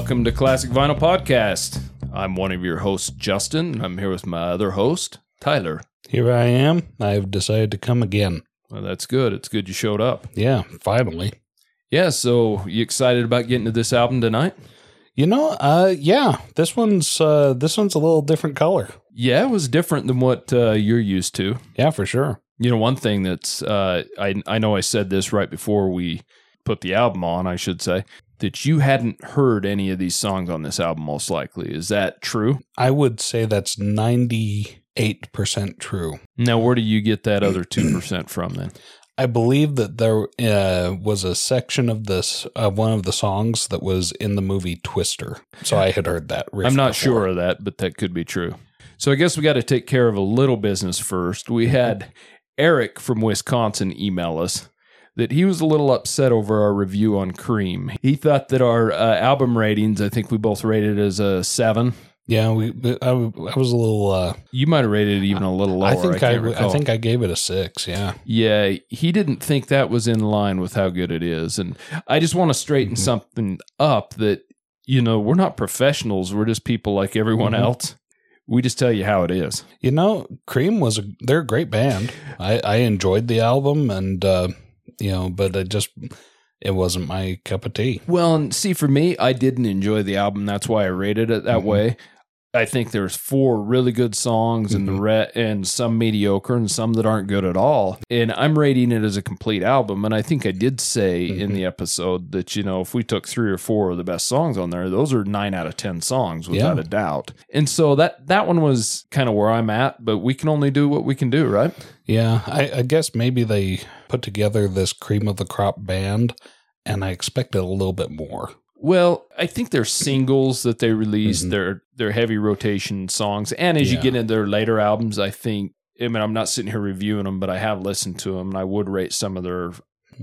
welcome to Classic Vinyl Podcast. I'm one of your hosts, Justin. and I'm here with my other host, Tyler. Here I am. I've decided to come again. Well, that's good. It's good you showed up. Yeah, finally. Yeah, so you excited about getting to this album tonight? You know, uh yeah, this one's uh this one's a little different color. Yeah, it was different than what uh, you're used to. Yeah, for sure. You know, one thing that's uh, I I know I said this right before we put the album on. I should say that you hadn't heard any of these songs on this album. Most likely, is that true? I would say that's 98% true. Now, where do you get that other two percent from? Then I believe that there uh, was a section of this of one of the songs that was in the movie Twister. So I had heard that. I'm not before. sure of that, but that could be true. So I guess we got to take care of a little business first. We had Eric from Wisconsin email us that he was a little upset over our review on Cream. He thought that our uh, album ratings, I think we both rated it as a seven. Yeah, we. I, I was a little. Uh, You might have rated it even a little lower. I think I, can't I, think I gave it a six. Yeah. Yeah, he didn't think that was in line with how good it is. And I just want to straighten Mhm. something up that, you know, we're not professionals. We're just people like everyone Mhm. else. We just tell you how it is. You know, Cream was a they're a great band. I I enjoyed the album and uh you know, but it just it wasn't my cup of tea. Well, and see, for me, I didn't enjoy the album. That's why I rated it that Mhm. way. I think there's four really good songs and the Mhm. re- and some mediocre and some that aren't good at all. And I'm rating it as a complete album. And I think I did say in Mhm. the episode that you know if we took three or four of the best songs on there, those are nine out of ten songs without Yeah. a doubt. And so that that one was kind of where I'm at. But we can only do what we can do, right? Yeah, I, I guess maybe they put together this cream of the crop band and I expected a little bit more. Well, I think they're singles that they released. Mhm. They're they're heavy rotation songs, and as you get into their later albums, I think. I mean, I'm not sitting here reviewing them, but I have listened to them, and I would rate some of their,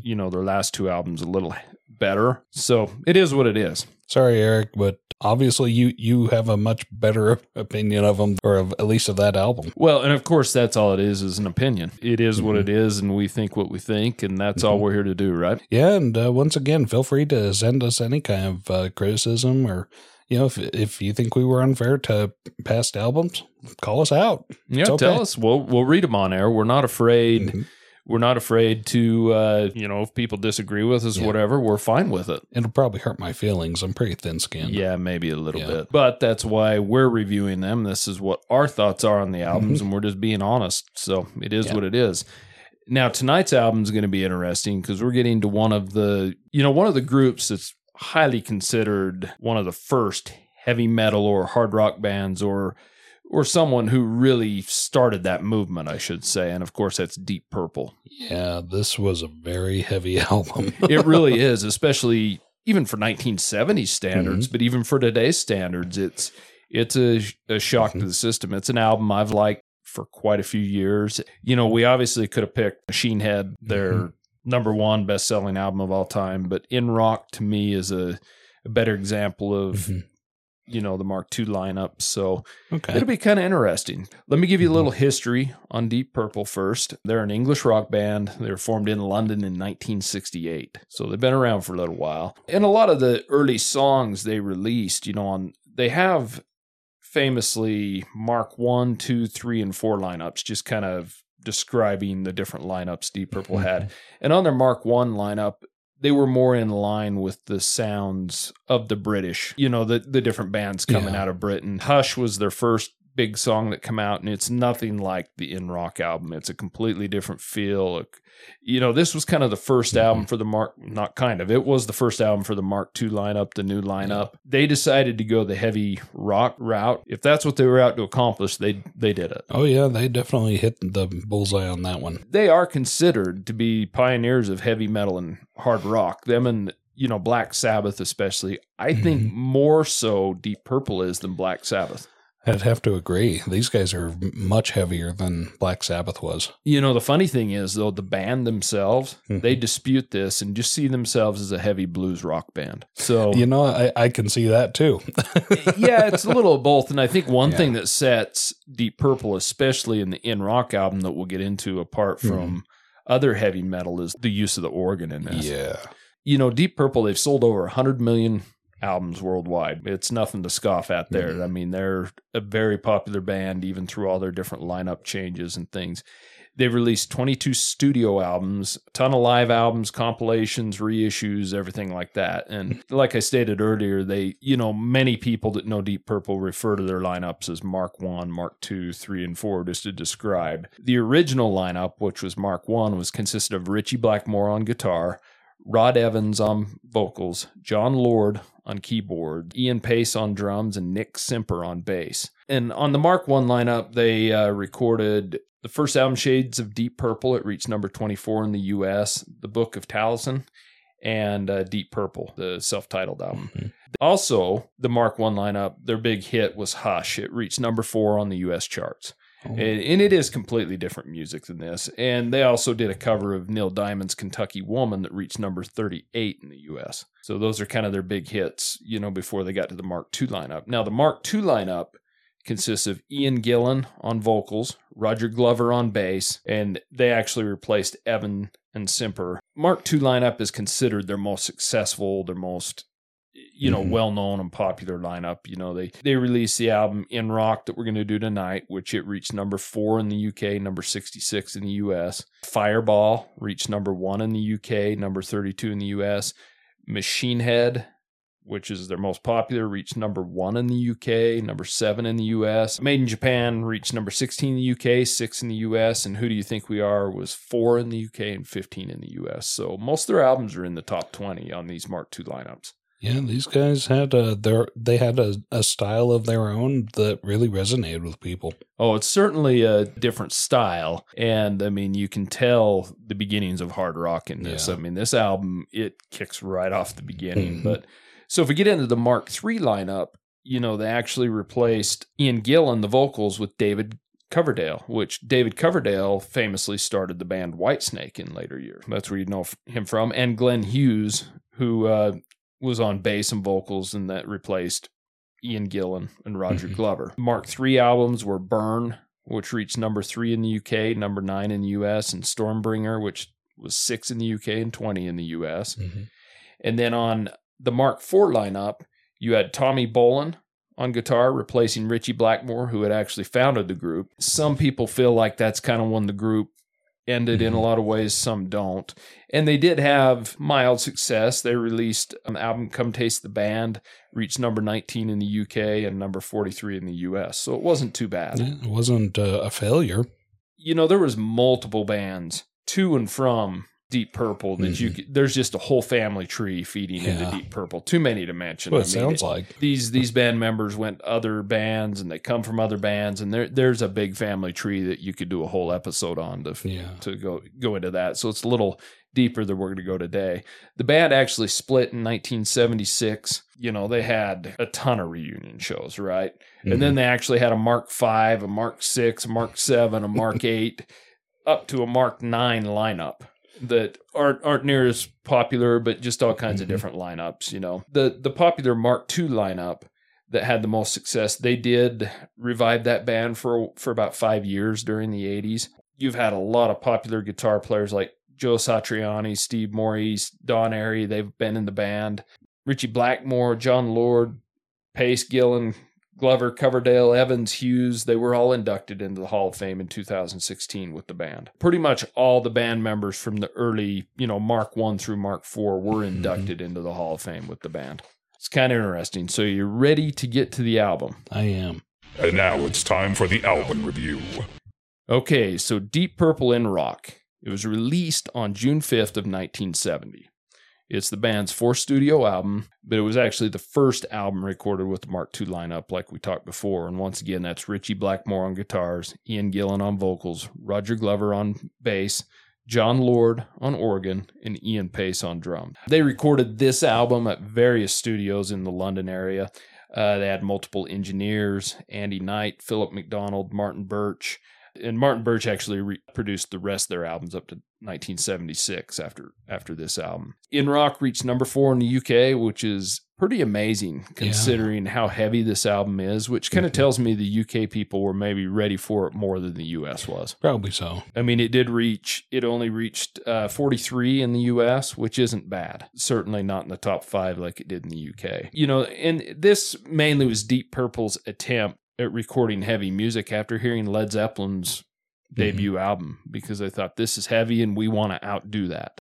you know, their last two albums a little better. So it is what it is. Sorry, Eric, but obviously you you have a much better opinion of them or of, at least of that album. Well, and of course, that's all it is is an opinion. It is what Mhm. it is, and we think what we think, and that's all Mhm. we're here to do, right? Yeah, and uh, once again, feel free to send us any kind of uh, criticism or you know if if you think we were unfair to past albums, call us out. Yeah, It's tell us. We'll we'll read them on air. We're not afraid. Mhm. We're not afraid to, uh, you know, if people disagree with us, Yeah. whatever, we're fine with it. It'll probably hurt my feelings. I'm pretty thin skinned. Yeah, maybe a little Yeah. bit. But that's why we're reviewing them. This is what our thoughts are on the albums, and we're just being honest. So it is. Yeah. what it is. Now, tonight's album is going to be interesting because we're getting to one of the, you know, one of the groups that's highly considered one of the first heavy metal or hard rock bands or or someone who really started that movement, I should say. And of course, that's Deep Purple. Yeah, this was a very heavy album. It really is, especially even for 1970s Mm-hmm. standards, but even for today's standards, it's it's a, a shock Mm-hmm. to the system. It's an album I've liked for quite a few years. You know, we obviously could have picked Machine Head, their Mhm. number one best selling album of all time, but In Rock to me is a, a better example of Mhm. You know the Mark II lineup. So okay. It'll be kind of interesting. Let me give you a mm-hmm. little history on Deep Purple first. They're an English rock band. They were formed in London in 1968. So they've been around for a little while. And a lot of the early songs they released, you know, on they have famously Mark 1, 2, 3, and 4 lineups, just kind of describing the different lineups Deep Purple had. And on their Mark 1 lineup, they were more in line with the sounds of the British, you know, the, the different bands coming Yeah. out of Britain. Hush was their first big song that come out, and it's nothing like the In Rock album. It's a completely different feel. You know, this was kind of the 1st Mhm. album for the Mark, not kind of, it was the first album for the Mark II lineup, the new lineup. They decided to go the heavy rock route. If that's what they were out to accomplish, they they did it. Oh yeah, they definitely hit the bullseye on that one. they are considered to be pioneers of heavy metal and hard rock. Them and you know Black Sabbath, especially. I think Mhm. more so Deep Purple is than Black Sabbath. I'd have to agree. These guys are much heavier than Black Sabbath was. You know the funny thing is though the band themselves Mhm. they dispute this and just see themselves as a heavy blues rock band. So You know, I, I can see that too. yeah, it's a little of both. And I think one Yeah. thing that sets Deep Purple, especially in the In Rock album that we'll get into, apart from other heavy metal, is the use of the organ in this. yeah. you know, Deep Purple, they've sold over 100 million albums worldwide. It's nothing to scoff at there. Mhm. I mean, they're a very popular band, even through all their different lineup changes and things. They've released 22 studio albums, a ton of live albums, compilations, reissues, everything like that. And like I stated earlier, they, you know, many people that know Deep Purple refer to their lineups as Mark 1, Mark 2, 3, and 4 just to describe. The original lineup, which was Mark 1, was consisted of Ritchie Blackmore on guitar, Rod Evans on vocals, Jon Lord on keyboard, Ian Paice on drums, and Nick Simper on bass. And on the Mark One lineup, they uh, recorded the first album, Shades of Deep Purple. It reached number 24 in the U.S. The Book of Taliesyn, and uh, Deep Purple, the self-titled album. Mhm. Also, the Mark One lineup, their big hit was Hush. It reached number four on the U.S. charts. Oh, And, and it is completely different music than this. And they also did a cover of Neil Diamond's Kentucky Woman that reached number 38 in the US. So those are kind of their big hits, you know, before they got to the Mark II lineup. Now, the Mark II lineup consists of Ian Gillan on vocals, Roger Glover on bass, and they actually replaced Evan and Simper. Mark II lineup is considered their most successful, their most you know, Mhm. well known and popular lineup. You know, they they released the album In Rock that we're going to do tonight, which it reached number four in the UK, number sixty six in the US. Fireball reached number one in the UK, number thirty two in the US. Machine Head, which is their most popular, reached number one in the UK, number seven in the US. Made in Japan reached number sixteen in the UK, six in the US, and Who Do You Think We Are was four in the UK and fifteen in the US. So most of their albums are in the top twenty on these Mark II lineups. Yeah, these guys had a their they had a, a style of their own that really resonated with people. Oh, it's certainly a different style. And I mean, you can tell the beginnings of hard rock in this. Yeah. I mean, this album, it kicks right off the beginning. Mhm. But so if we get into the Mark III lineup, you know, they actually replaced Ian Gillan the vocals with David Coverdale, which David Coverdale famously started the band Whitesnake in later years. That's where you know him from. And Glenn Hughes, who uh, was on bass and vocals, and that replaced Ian Gillan and Roger Mhm. Glover. Mark III albums were Burn, which reached number three in the UK, number nine in the US, and Stormbringer, which was six in the UK and 20 in the US. And then on the Mark IV lineup, you had Tommy Bolin on guitar, replacing Ritchie Blackmore, who had actually founded the group. Some people feel like that's kind of when the group ended in a Mhm. lot of ways, some don't. And they did have mild success. They released an album, Come Taste the Band, reached number 19 in the UK and number 43 in the US. So it wasn't too bad Yeah, it wasn't uh, a failure. you know there was multiple bands to and from Deep Purple that you Mhm. could, there's just a whole family tree feeding into Deep Purple. Too many to mention. Well, I it mean, sounds like. these these band members went other bands and they come from other bands and there there's a big family tree that you could do a whole episode on to Yeah. to go go into that. So it's a little deeper than we're going to go today. The band actually split in 1976. You know, they had a ton of reunion shows, right? And then they actually had a Mark 5, a Mark 6, a Mark 7, a Mark 8 up to a Mark 9 lineup that aren't aren't near as popular, but just all kinds of Mhm. different lineups. You know, the the popular Mark II lineup that had the most success, they did revive that band for for about five years during the '80s. You've had a lot of popular guitar players like Joe Satriani, Steve Morse, Don Airey. They've been in the band. Ritchie Blackmore, Jon Lord, Paice, Gillan, Glover, Coverdale, Evans, Hughes, they were all inducted into the Hall of Fame in 2016 with the band. Pretty much all the band members from the early, you know, Mark 1 through Mark 4 were Mhm. inducted into the Hall of Fame with the band. It's kind of interesting. So you're ready to get to the album. I am. And now it's time for the album review. Okay, so Deep Purple in Rock. It was released on June 5th of 1970. It's the band's fourth studio album, but it was actually the first album recorded with the Mark II lineup, like we talked before. And once again, that's Ritchie Blackmore on guitars, Ian Gillan on vocals, Roger Glover on bass, Jon Lord on organ, and Ian Paice on drums. They recorded this album at various studios in the London area. Uh, they had multiple engineers Andy Knight, Philip McDonald, Martin Birch. And Martin Birch actually re- produced the rest of their albums up to 1976 after after this album. In Rock reached number four in the UK, which is pretty amazing considering how heavy this album is, which kind of Mhm. tells me the UK people were maybe ready for it more than the US was. Probably so. I mean, it did reach, it only reached uh, 43 in the US, which isn't bad. Certainly not in the top five like it did in the UK. You know, and this mainly was Deep Purple's attempt at recording heavy music after hearing Led Zeppelin's debut album because they thought this is heavy and we want to outdo that.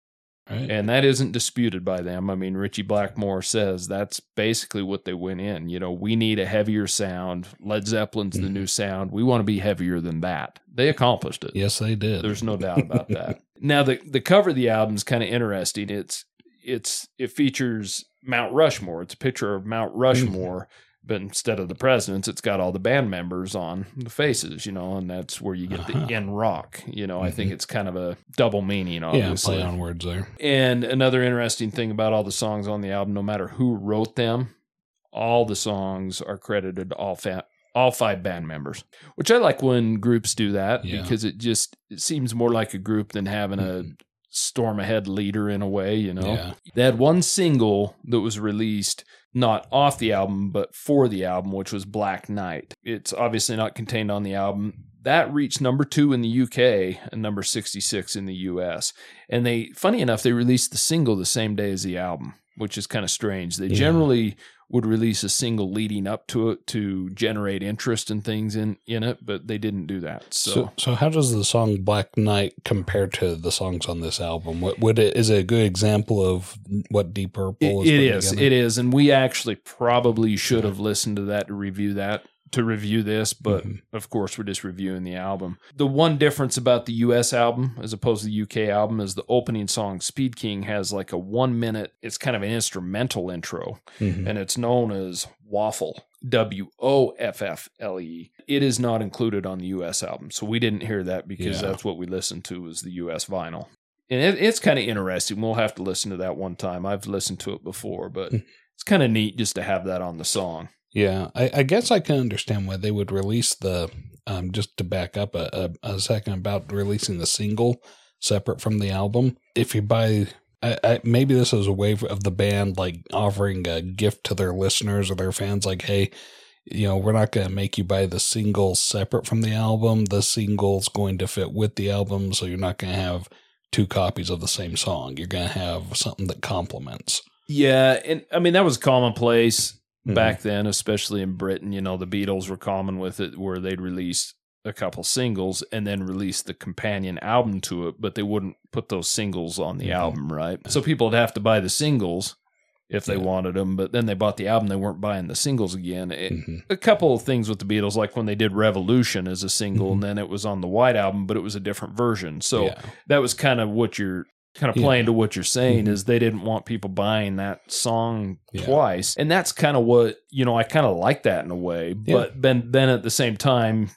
Right. And that isn't disputed by them. I mean, Ritchie Blackmore says that's basically what they went in. You know, we need a heavier sound. Led Zeppelin's the Mhm. new sound. We want to be heavier than that. They accomplished it. yes, they did. There's no doubt about that. now the the cover of the album is kind of interesting. It's it's it features Mount Rushmore. It's a picture of Mount Rushmore, but instead of the presidents, it's got all the band members on the faces, you know, and that's where you get the Uh-huh. in rock. You know, I think it's kind of a double meaning, yeah, obviously. play on words there. And another interesting thing about all the songs on the album, no matter who wrote them, all the songs are credited to all fa- all five band members, which I like when groups do that Yeah. because it just it seems more like a group than having a storm ahead leader in a way, you know. Yeah. They had one single that was released not off the album but for the album which was Black Knight. It's obviously not contained on the album. That reached number 2 in the UK and number 66 in the US. And they funny enough they released the single the same day as the album, which is kind of strange. They Yeah. generally would release a single leading up to it to generate interest and things in in it, but they didn't do that. So, So, so how does the song Black Knight compare to the songs on this album? What would it is it a good example of what Deep Purple is? it is. together? It is. And we actually probably should have listened to that to review that, to review this, but Mhm. of course we're just reviewing the album. The one difference about the US album as opposed to the UK album is the opening song, Speed King, has like a one minute, it's kind of an instrumental intro, Mhm. and it's known as Woffle. W O F F L E. It is not included on the US album. So we didn't hear that because Yeah. that's what we listened to was the US vinyl. And it, it's kind of interesting. We'll have to listen to that one time. I've listened to it before, but Hmm. it's kind of neat just to have that on the song. Yeah, I, I guess I can understand why they would release the. Um, just to back up a, a, a second about releasing the single separate from the album. If you buy, I, I, maybe this is a way of the band like offering a gift to their listeners or their fans, like, hey, you know, we're not going to make you buy the single separate from the album. The single's going to fit with the album, so you're not going to have two copies of the same song. You're going to have something that complements. Yeah, and I mean that was commonplace Mhm. back then, especially in Britain. You know, the Beatles were common with it, where they'd release a couple singles and then release the companion album to it, but they wouldn't put those singles on the Mhm. album, right? So people would have to buy the singles if they Yeah. wanted them, but then they bought the album, they weren't buying the singles again. It- Mhm. a couple of things with the Beatles, like when they did Revolution as a single, Mhm. and then it was on the White Album, but it was a different version. So Yeah. that was kind of what you're kind of Yeah. playing to what you're saying Mhm. is they didn't want people buying that song Yeah. twice, and that's kind of what you know. I kind of like that in a way, Yeah. but then then at the same time,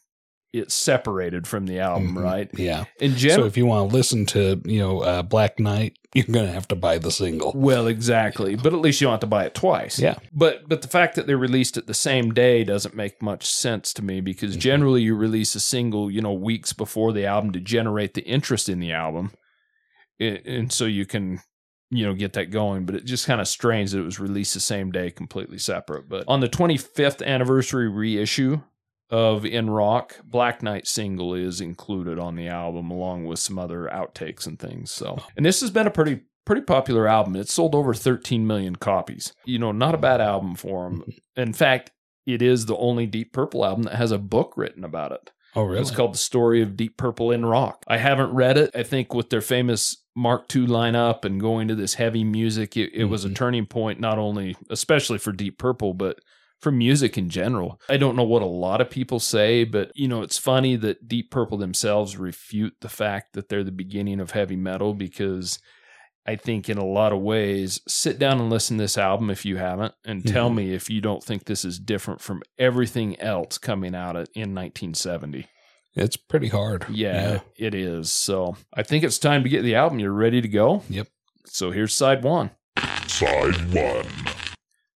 it's separated from the album, Mhm. right? Yeah. and In So if you want to listen to, you know, uh, Black Knight, you're going to have to buy the single. well, exactly, but at least you don't have to buy it twice. Yeah. But but the fact that they released it the same day doesn't make much sense to me because Mhm. generally you release a single, you know, weeks before the album to generate the interest in the album, I- and so you can, you know, get that going. But it just kind of strange that it was released the same day, completely separate. But on the 25th anniversary reissue of In Rock, Black Knight single is included on the album along with some other outtakes and things. So, and this has been a pretty pretty popular album. It's sold over 13 million copies. You know, not a bad album for them. In fact, it is the only Deep Purple album that has a book written about it. Oh, really? It's called The Story of Deep Purple in Rock. I haven't read it. I think with their famous Mark II lineup and going to this heavy music, it, it was a Mhm. turning point, not only, especially for Deep Purple, but for music in general. I don't know what a lot of people say, but you know, it's funny that Deep Purple themselves refute the fact that they're the beginning of heavy metal because I think in a lot of ways, sit down and listen to this album if you haven't, and tell Mhm. me if you don't think this is different from everything else coming out in 1970. it's pretty hard. Yeah, it is. So I think it's time to get the album. You're ready to go? Yep. So here's side one. Side 1.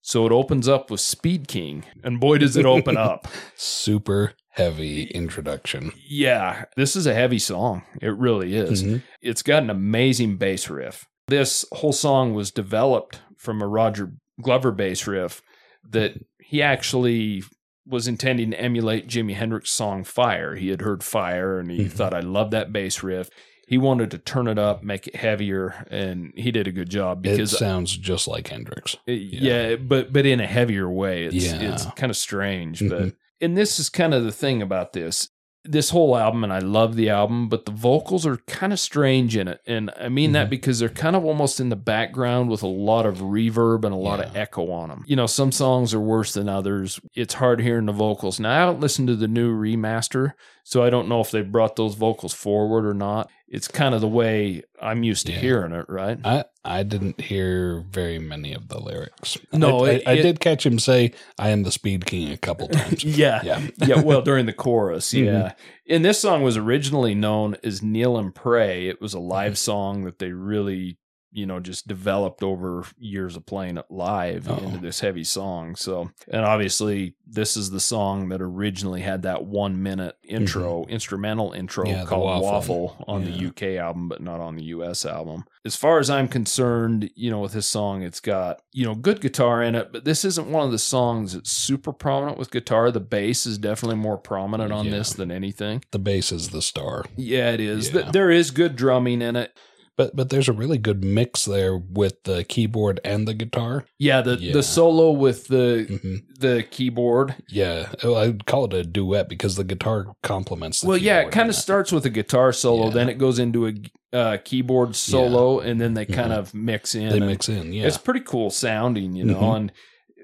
So it opens up with Speed King, and boy, does it open up. Super heavy introduction. Yeah, this is a heavy song. It really is. Mhm. It's got an amazing bass riff. This whole song was developed from a Roger Glover bass riff that he actually was intending to emulate Jimi Hendrix's song Fire. He had heard Fire and he Mhm. thought, I love that bass riff. He wanted to turn it up, make it heavier, and he did a good job because It sounds just like Hendrix. yeah. but but in a heavier way. It's Yeah. it's kind of strange, but Mhm. and this is kind of the thing about this this whole album and I love the album, but the vocals are kind of strange in it. And I mean that Mhm. because they're kind of almost in the background with a lot of reverb and a lot of echo on them. You know, some songs are worse than others. It's hard hearing the vocals. Now I haven't listened to the new remaster, so I don't know if they brought those vocals forward or not. It's kind of the way I'm used to Yeah. hearing it, right? I I didn't hear very many of the lyrics. No, I, I- it- I it- did catch him say, "I am the Speed King" a couple times. yeah. yeah, yeah, well, during the chorus, Mhm. yeah. And this song was originally known as Kneel and Pray. It was a live song that they really, you know, just developed over years of playing it live Oh. into this heavy song. So, and obviously, this is the song that originally had that one minute intro, instrumental intro Mm-hmm. Yeah, called Woffle. Woffle, on Yeah. the UK album, but not on the US album. As far as I'm concerned, you know, with this song, it's got, you know, good guitar in it, but this isn't one of the songs that's super prominent with guitar. The bass is definitely more prominent on Yeah. this than anything. the bass is the star. Yeah, it is. There is good drumming in it. But but there's a really good mix there with the keyboard and the guitar. Yeah, the Yeah. the solo with the hmm the keyboard. Yeah, I'd call it a duet because the guitar complements. The well, yeah, it kind of starts with a guitar solo, Yeah. then it goes into a uh, keyboard solo, and then they kind Mhm. of mix in. They mix in. Yeah, It's pretty cool sounding, you know. Mhm. And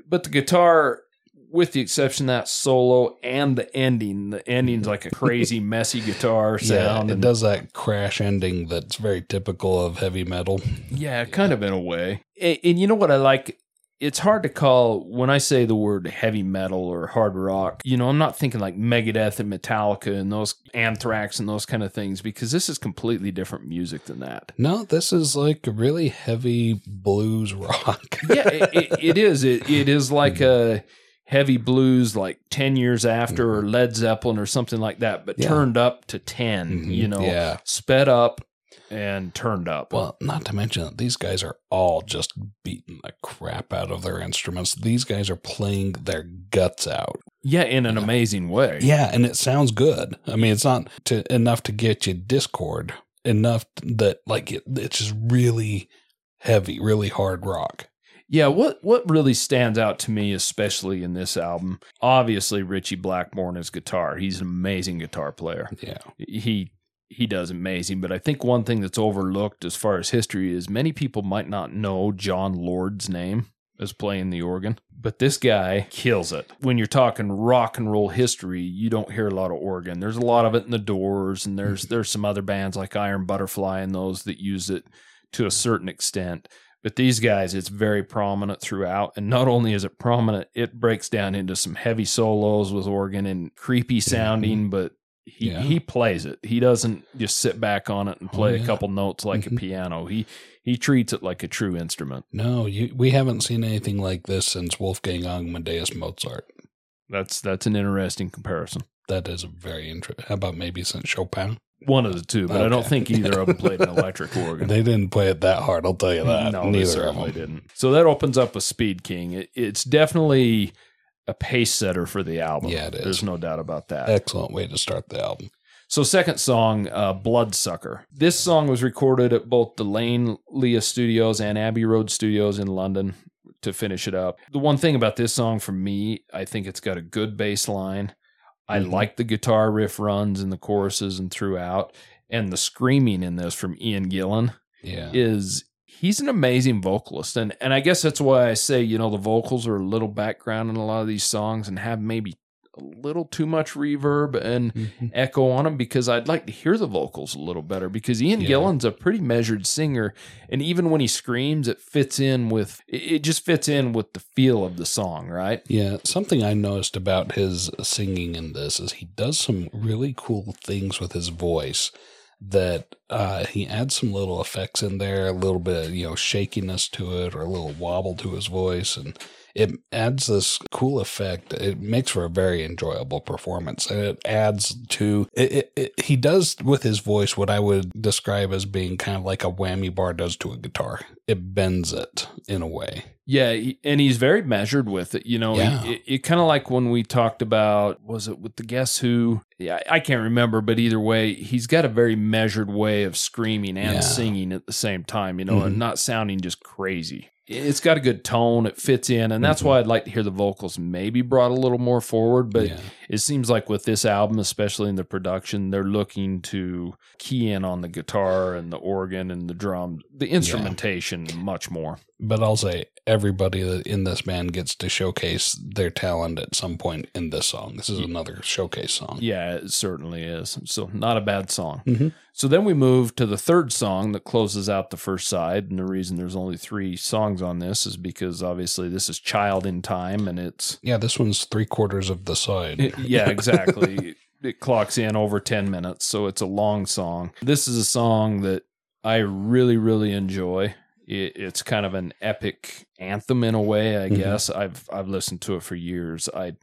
but the guitar, with the exception of that solo and the ending, the ending's like a crazy, messy guitar sound. yeah, sound. it does that crash ending that's very typical of heavy metal. Yeah, kind of in a way. And, and you know what I like? It's hard to call when I say the word heavy metal or hard rock. You know, I'm not thinking like Megadeth and Metallica and those Anthrax and those kind of things because this is completely different music than that. No, this is like really heavy blues rock. yeah, it, it, it is. It, it is like hmm. a heavy blues, like ten years after, or Led Zeppelin, or something like that, but Yeah. turned up to 10 Mhm. You know, Yeah. sped up and turned up. Well, not to mention that these guys are all just beating the crap out of their instruments. These guys are playing their guts out. yeah, in an amazing way. Yeah, and it sounds good. I mean, it's not to, enough to get you discord, enough that like it, it's just really heavy, really hard rock. Yeah, what what really stands out to me, especially in this album, obviously Ritchie Blackmore and his guitar. He's an amazing guitar player. Yeah. He he does amazing, but I think one thing that's overlooked as far as history is many people might not know Jon Lord's name as playing the organ, but this guy kills it. When you're talking rock and roll history, you don't hear a lot of organ. There's a lot of it in the Doors, and there's mm-hmm. there's some other bands like Iron Butterfly and those that use it to a certain extent. But these guys, it's very prominent throughout. And not only is it prominent, it breaks down into some heavy solos with organ and creepy sounding, but he, Yeah. he plays it. He doesn't just sit back on it and Oh, play a couple notes like a Mhm. piano. He he treats it like a true instrument. No, you, we haven't seen anything like this since Wolfgang Amadeus Mozart. That's that's an interesting comparison. That is a very interesting. How about maybe since Chopin? One of the two, but I don't think either of them played an electric organ. They didn't play it that hard. I'll tell you that. No, they Neither of certainly them. didn't. So that opens up a Speed King. It, it's definitely a pace setter for the album. Yeah, it is. There's no doubt about that. Excellent way to start the album. So, second song, uh, Bloodsucker. This song was recorded at both the Lane Lea Studios and Abbey Road Studios in London to finish it up. The one thing about this song for me, I think it's got a good bass line. I Mhm. like the guitar riff runs in the choruses and throughout. And the screaming in this from Ian Gillan Yeah. is he's an amazing vocalist. And and I guess that's why I say, you know, the vocals are a little background in a lot of these songs and have maybe a little too much reverb and Mhm. echo on them because I'd like to hear the vocals a little better because Ian Yeah. Gillan's a pretty measured singer and even when he screams it fits in with it it just fits in with the feel of the song, right? Yeah, something I noticed about his singing in this is he does some really cool things with his voice. That uh, he adds some little effects in there, a little bit of you know shakiness to it, or a little wobble to his voice, and it adds this cool effect. It makes for a very enjoyable performance, and it adds to it, it, it, He does with his voice what I would describe as being kind of like a whammy bar does to a guitar. It bends it in a way. Yeah, and he's very measured with it. You know, Yeah. it, it, kind of like when we talked about was it with the Guess Who? Yeah, I can't remember, but either way, he's got a very measured way of screaming and Yeah. singing at the same time. You know, and Mhm. not sounding just crazy. It's got a good tone. It fits in, and that's Mhm. why I'd like to hear the vocals maybe brought a little more forward. But yeah. it seems like with this album, especially in the production, they're looking to key in on the guitar and the organ and the drum, the instrumentation much more. But I'll say everybody that in this band gets to showcase their talent at some point in this song. This is another showcase song. Yeah, it certainly is. So not a bad song. Mhm. So then we move to the third song that closes out the first side, and the reason there's only three songs on this is because obviously this is Child in Time, and it's Yeah, this one's three quarters of the side. it- yeah, exactly. it clocks in over ten minutes, so it's a long song. This is a song that I really, really enjoy. It, it's kind of an epic anthem in a way, I Mhm. guess. I've I've listened to it for years. I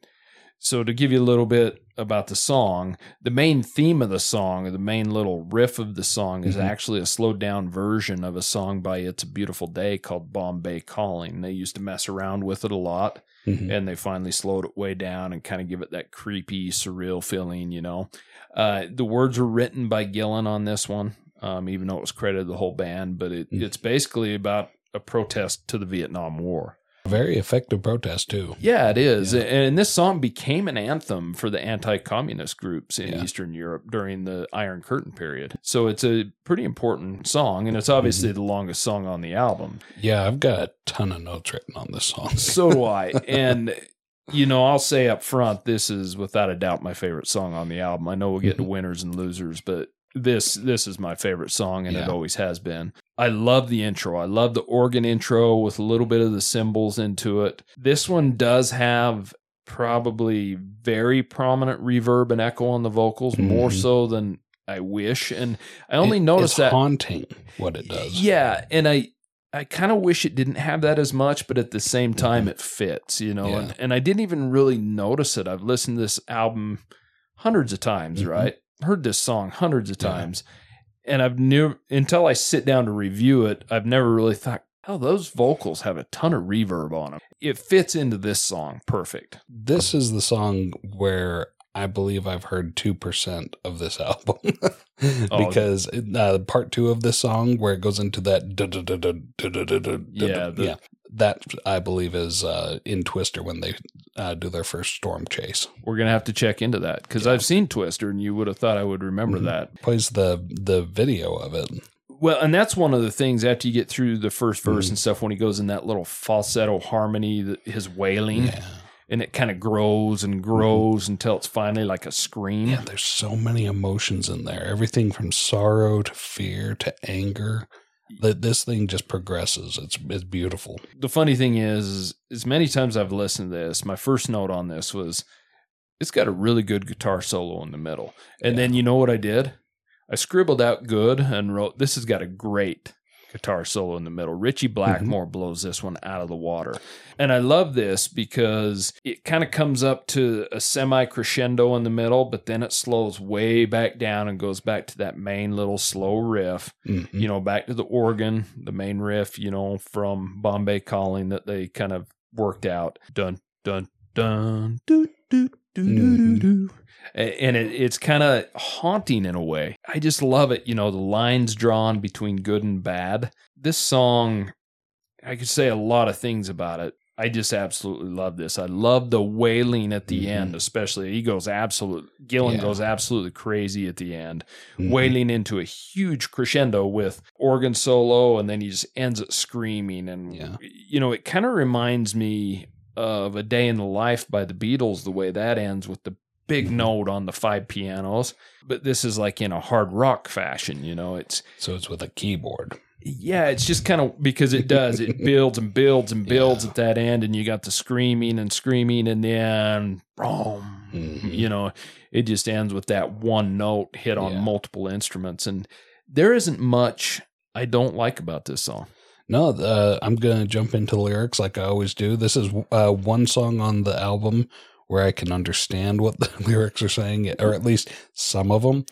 so to give you a little bit about the song, the main theme of the song, or the main little riff of the song, is Mhm. actually a slowed down version of a song by It's a Beautiful Day called Bombay Calling. They used to mess around with it a lot Mhm. and they finally slowed it way down and kind of give it that creepy, surreal feeling, you know. Uh, the words were written by Gillan on this one, um, even though it was credited to the whole band, but it, Mm. it's basically about a protest to the Vietnam War. Very effective protest too. Yeah, it is. Yeah. And this song became an anthem for the anti communist groups in Yeah. Eastern Europe during the Iron Curtain period. So it's a pretty important song, and it's obviously Mm-hmm. the longest song on the album. Yeah, I've got a ton of notes written on this song. So do I. And you know, I'll say up front, this is without a doubt my favorite song on the album. I know we'll get to Mhm. winners and losers, but this this is my favorite song, and it always has been. I love the intro. I love the organ intro with a little bit of the cymbals into it. This one does have probably very prominent reverb and echo on the vocals, more Mhm. so than I wish. And I only It- noticed it's that haunting what it does. yeah, and I I kind of wish it didn't have that as much, but at the same time it fits, you know. Mm-hmm. Yeah. And and I didn't even really notice it. I've listened to this album hundreds of times, Mhm. right? heard this song hundreds of times, yeah. and I've never until I sit down to review it, I've never really thought, oh, those vocals have a ton of reverb on them. It fits into this song perfect. This is the song where I believe I've heard 2% of this album oh, because oh. uh, part two of this song where it goes into that. Yeah, the, yeah. That I believe is uh, in Twister when they uh, do their first storm chase. We're gonna have to check into that because Yeah. I've seen Twister, and you would have thought I would remember Mhm. that. Plays the the video of it. Well, and that's one of the things after you get through the first verse Mhm. and stuff when he goes in that little falsetto harmony, his wailing, Yeah. and it kind of grows and grows until it's finally like a scream. Yeah, there's so many emotions in there. Everything from sorrow to fear to anger. That this thing just progresses. It's it's beautiful. The funny thing is, as many times I've listened to this, my first note on this was, it's got a really good guitar solo in the middle. And Yeah. then you know what I did? I scribbled out good and wrote, this has got a great guitar solo in the middle. Ritchie Blackmore blows this one out of the water. And I love this because it kind of comes up to a semi crescendo in the middle, but then it slows way back down and goes back to that main little slow riff Mhm. you know, back to the organ, the main riff, you know, from Bombay Calling that they kind of worked out. Dun dun dun doo doo doo doo doo. And it, it's kind of haunting in a way. I just love it. You know, the lines drawn between good and bad. This song, I could say a lot of things about it. I just absolutely love this. I love the wailing at the Mhm. end, especially. He goes absolute. Gillan Yeah. goes absolutely crazy at the end Mhm. wailing into a huge crescendo with organ solo and then he just ends it screaming and Yeah. you know it kind of reminds me of a day in the life by the beatles the way that ends with the big Mhm. note on the five pianos but this is like in a hard rock fashion you know it's So it's with a keyboard. yeah it's just kind of because it does it builds and builds and builds Yeah. at that end and you got the screaming and screaming and then boom Mhm. you know it just ends with that one note hit on Yeah. multiple instruments and there isn't much i don't like about this song No, uh, I'm going to jump into lyrics like I always do. This is uh, one song on the album where I can understand what the lyrics are saying, or at least some of them.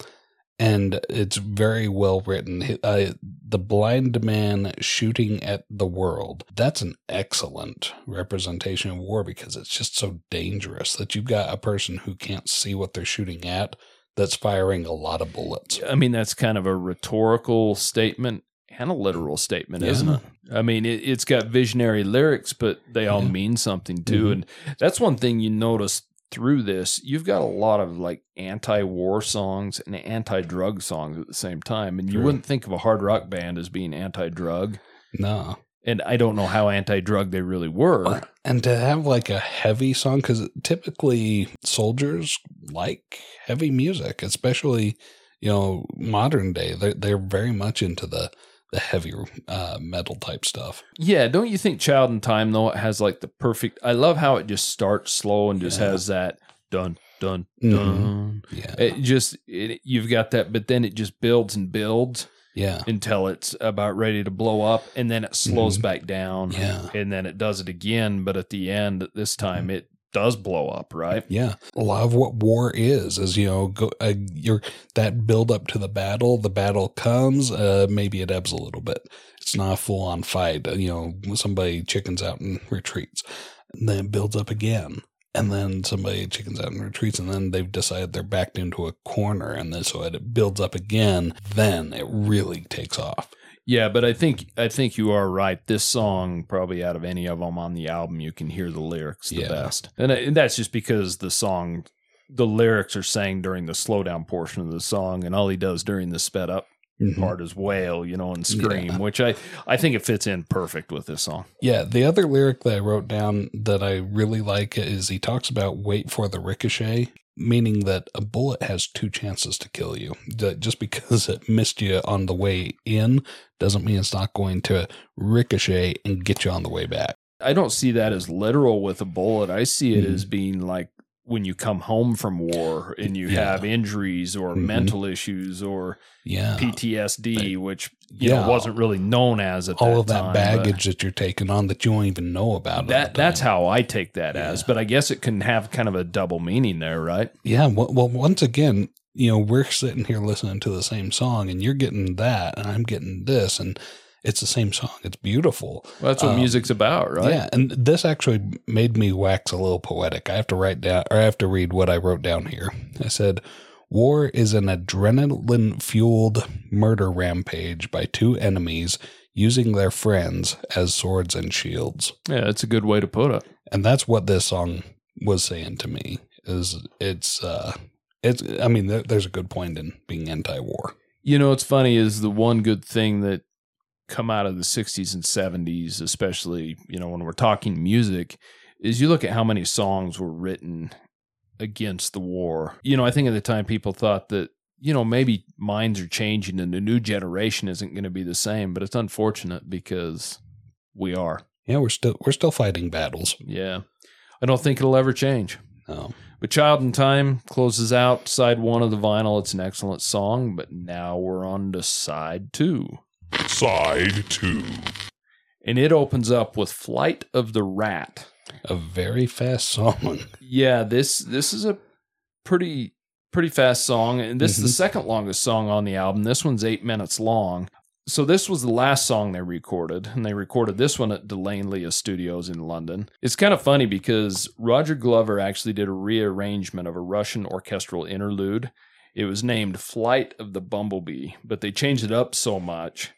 And it's very well written. Uh, the blind man shooting at the world. That's an excellent representation of war because it's just so dangerous that you've got a person who can't see what they're shooting at that's firing a lot of bullets. I mean, that's kind of a rhetorical statement and a literal statement, isn't it? I mean, it, it's got visionary lyrics, but they all Yeah. mean something too. Mhm. And that's one thing you notice through this. You've got a lot of like anti war songs and anti drug songs at the same time. And you True. wouldn't think of a hard rock band as being anti drug. No. And I don't know how anti drug they really were. And to have like a heavy song, because typically soldiers like heavy music, especially, you know, modern day. They're, they're very much into the, the heavy uh, metal type stuff. Yeah, don't you think Child in Time though it has like the perfect I love how it just starts slow and just Yeah. has that dun dun Mhm. dun. Yeah. It just it, you've got that but then it just builds and builds yeah. until it's about ready to blow up and then it slows Mhm. back down Yeah. and then it does it again but at the end this time it does blow up, right? Yeah, a lot of what war is is you know go uh, you're that build up to the battle. The battle comes, uh, maybe it ebbs a little bit. It's not a full on fight. uh, You know, somebody chickens out and retreats, and then it builds up again, and then somebody chickens out and retreats, and then they've decided they're backed into a corner, and then so it builds up again. Then it really takes off. Yeah, but I think I think you are right. This song, probably out of any of them on the album, you can hear the lyrics the Yeah. best, and, and that's just because the song, the lyrics are sang during the slowdown portion of the song, and all he does during the sped up Mhm. part is wail, you know, and scream, Yeah. which I I think it fits in perfect with this song. Yeah, the other lyric that I wrote down that I really like is he talks about wait for the ricochet, meaning that a bullet has two chances to kill you. That just because it missed you on the way in doesn't mean it's not going to ricochet and get you on the way back. I don't see that as literal with a bullet. I see it Mhm. as being like when you come home from war and you Yeah. have injuries or Mhm. mental issues or Yeah. PTSD, which you Yeah. know wasn't really known as at All that of that time, baggage that you're taking on that you don't even know about. That that's how I take that as, but I guess it can have kind of a double meaning there, right? Yeah. Well, well, once again, you know, we're sitting here listening to the same song and you're getting that and I'm getting this and it's the same song. It's beautiful. Well, that's what Um, music's about, right? Yeah, and this actually made me wax a little poetic. I have to write down, or I have to read what I wrote down here. I said, "War is an adrenaline-fueled murder rampage by two enemies using their friends as swords and shields." Yeah, that's a good way to put it. And that's what this song was saying to me. Is it's uh, it's. I mean, there, there's a good point in being anti-war. You know, what's funny is the one good thing that come out of the 60s and 70s, especially, you know, when we're talking music, is you look at how many songs were written against the war. You know, I think at the time people thought that, you know, maybe minds are changing and the new generation isn't going to be the same, but it's unfortunate because we are. Yeah, we're still we're still fighting battles. Yeah. I don't think it'll ever change. No. But Child in Time closes out side one of the vinyl. It's an excellent song, but now we're on to side two. Side 2. And it opens up with Flight of the Rat. A very fast song. Yeah, this this is a pretty pretty fast song. And this is the Mhm. second longest song on the album. This one's eight minutes long. So this was the last song they recorded, and they recorded this one at De Lane Lea Studios in London. It's kind of funny because Roger Glover actually did a rearrangement of a Russian orchestral interlude. It was named Flight of the Bumblebee, but they changed it up so much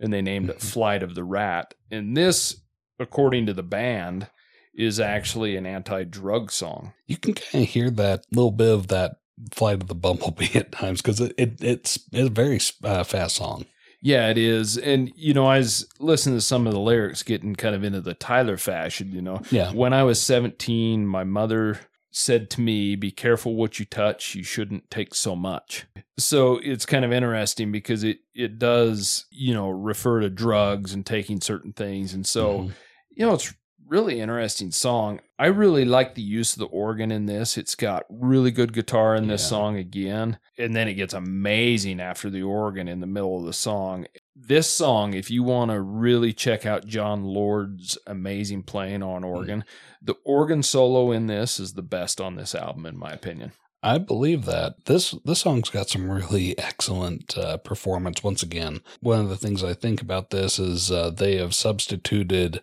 and they named it Mhm. Flight of the Rat. And this, according to the band, is actually an anti-drug song. you can kind of hear that little bit of that flight of the bumblebee at times because it, it it's it's a very uh, fast song. Yeah, it is. And you know, I was listening to some of the lyrics getting kind of into the Tyler fashion, you know. Yeah, When I was 17, my mother said to me, "Be careful what you touch. You shouldn't take so much." So it's kind of interesting because it it does, you know, refer to drugs and taking certain things. And so, Mhm. you know, it's really interesting song. I really like the use of the organ in this. It's got really good guitar in this Yeah. song again, and then it gets amazing after the organ in the middle of the song. This song, if you want to really check out Jon Lord's amazing playing on organ, the organ solo in this is the best on this album, in my opinion. I believe that this this song's got some really excellent uh, performance. Once again, one of the things I think about this is uh, they have substituted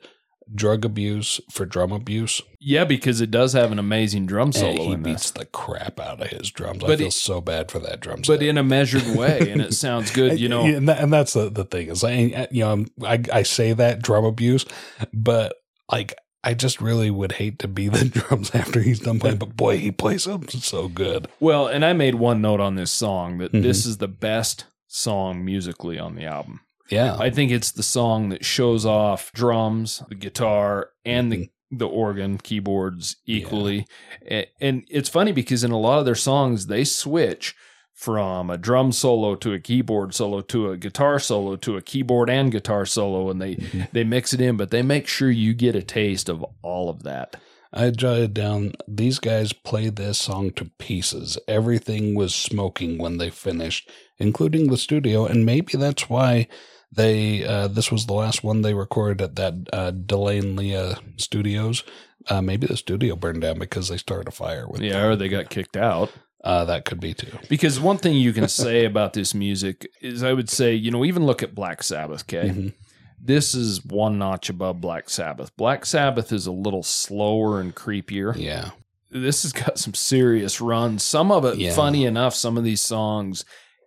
drug abuse for drum abuse. Yeah, because it does have an amazing drum And solo he in beats the crap out of his drums. I feel it- so bad for that drum but set. in a measured way, and it sounds good. You know, and, that, and that's the, the thing is, I, you know, I'm- I, I say that drum abuse, but like, I just really would hate to be the drums after he's done playing. But boy, he plays them so good. Well, and I made one note on this song that Mhm. this is the best song musically on the album. Yeah, I think it's the song that shows off drums, the guitar, and the the organ, keyboards equally. A- And it's funny because in a lot of their songs they switch from a drum solo to a keyboard solo to a guitar solo to a keyboard and guitar solo and they Mhm. they mix it in but they make sure you get a taste of all of that. I jotted down. These guys played this song to pieces. Everything was smoking when they finished, including the studio, and maybe that's why they. Uh, this was the last one they recorded at that uh, De Lane Lea Studios. Uh, maybe the studio burned down because they started a fire with. Yeah, or they got kicked out. Uh, that could be too. Because one thing you can say about this music is I would say, you know, even look at Black Sabbath, okay? Mhm. This is one notch above Black Sabbath. Black Sabbath is a little slower and creepier. Yeah. This has got some serious runs. Some of it, Yeah. funny enough, some of these songs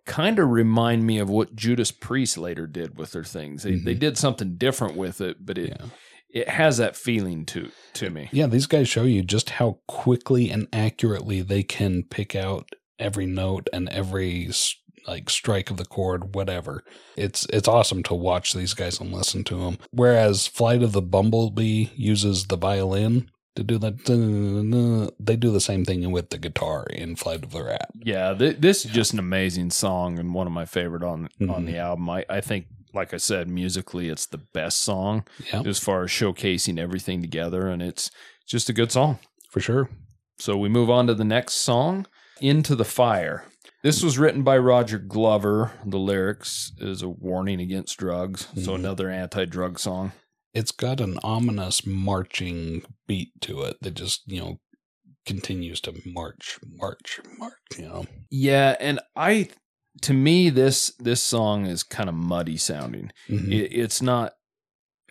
kind of remind me of what Judas Priest later did with their things. They, they Mhm. did something different with it, but it Yeah. it has that feeling to to me. Yeah, these guys show you just how quickly and accurately they can pick out every note and every like strike of the chord, whatever. It's it's awesome to watch these guys and listen to them. Whereas Flight of the Bumblebee uses the violin to do that. They do the same thing with the guitar in Flight of the Rat. Yeah, th- this is just an amazing song and one of my favorite on on Mhm. the album. I, I think, like I said, musically, it's the best song Yeah, as far as showcasing everything together, and it's just a good song. for sure. So we move on to the next song, "Into the Fire." This was written by Roger Glover. The lyrics is a warning against drugs, so Mhm. another anti-drug song. It's got an ominous marching beat to it that just you know continues to march, march, march. You know. Yeah, and I, to me, this this song is kind of muddy sounding. Mhm. it, it's not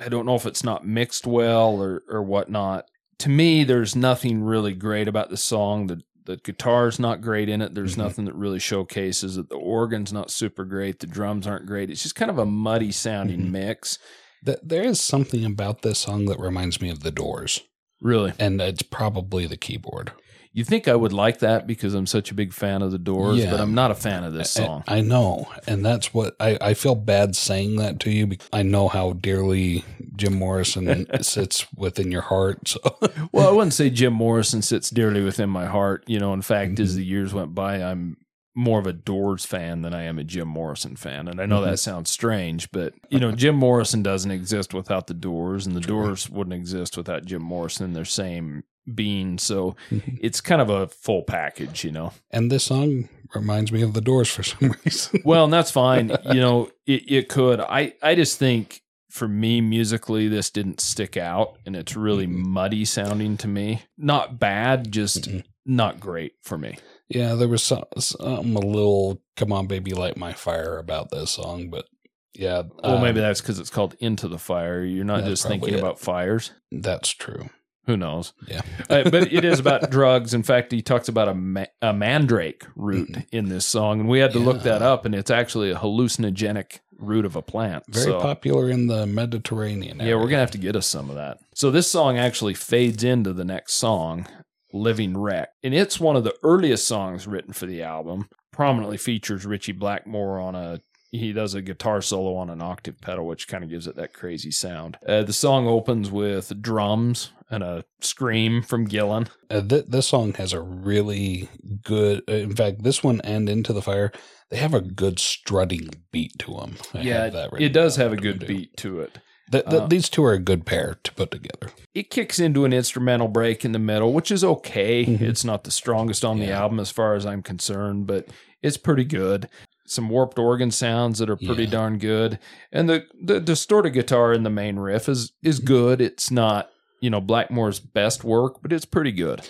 i don't know if it's not mixed well or or whatnot to me there's nothing really great about the song the the guitar's not great in it there's Mhm. nothing that really showcases it the organ's not super great the drums aren't great it's just kind of a muddy sounding Mhm. mix Th- there is something about this song that reminds me of the Doors, really and it's probably the keyboard. you think i would like that because i'm such a big fan of the doors Yeah. but i'm not a fan of this song I, know, and that's what I, I feel bad saying that to you. Because I know how dearly Jim Morrison sits within your heart. So Well, I wouldn't say Jim Morrison sits dearly within my heart. You know, in fact, as Mhm. the years went by, I'm more of a Doors fan than I am a Jim Morrison fan. And I know Mhm. that sounds strange, but you know, Jim Morrison doesn't exist without the Doors, and the. Doors wouldn't exist without Jim Morrison. They're same being, so Mhm. it's kind of a full package, you know. and this song reminds me of the Doors for some reason. Well, and that's fine. You know, it, it could. I, I just think for me, musically, this didn't stick out and it's really Mhm. muddy sounding to me. Not bad, just Mhm. not great for me. Yeah, there was some, something a little "Come on, baby, light my fire" about this song, but yeah, Well, um, maybe that's because it's called Into the Fire. You're not just thinking it. about fires. that's true. Who knows? Yeah. Uh, but it is about drugs. In fact, he talks about a, ma- a mandrake root in this song, and we had to look that. Up, and it's actually a hallucinogenic root of a plant. Very So- popular in the Mediterranean. Yeah, area. we're gonna have to get us some of that. So this song actually fades into the next song, "Living Wreck," and it's one of the earliest songs written for the album. Prominently features Ritchie Blackmore on a. He does a guitar solo on an octave pedal, which kind of gives it that crazy sound. Uh, the song opens with drums and a scream from Gillan. Uh, th- this song has a really good. uh, In fact, this one and Into the Fire, they have a good strutting beat to them. yeah, it does have a good beat to it. Th- th- Uh, these two are a good pair to put together. it kicks into an instrumental break in the middle, which is okay. Mhm. It's not the strongest on the album as far as I'm concerned, but it's pretty good. some warped organ sounds that are pretty Yeah. darn good. And the, the distorted guitar in the main riff is is good. It's not, you know, Blackmore's best work, but it's pretty good.